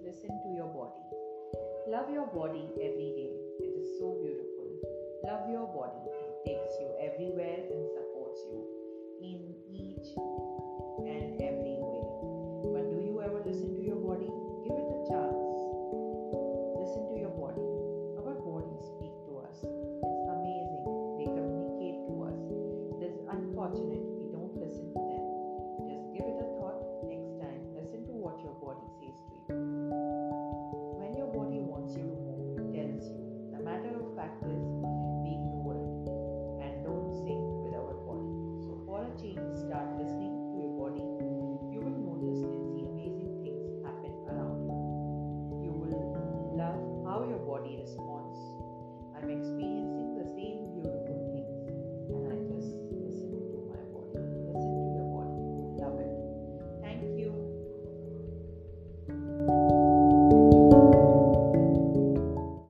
listen to your body. Love your body every day. It is so beautiful. Love your body. It takes you everywhere practice being the and don't sync with our body. So, for a change, start listening to your body. You will notice and see amazing things happen around you. You will love how your body responds. I'm experiencing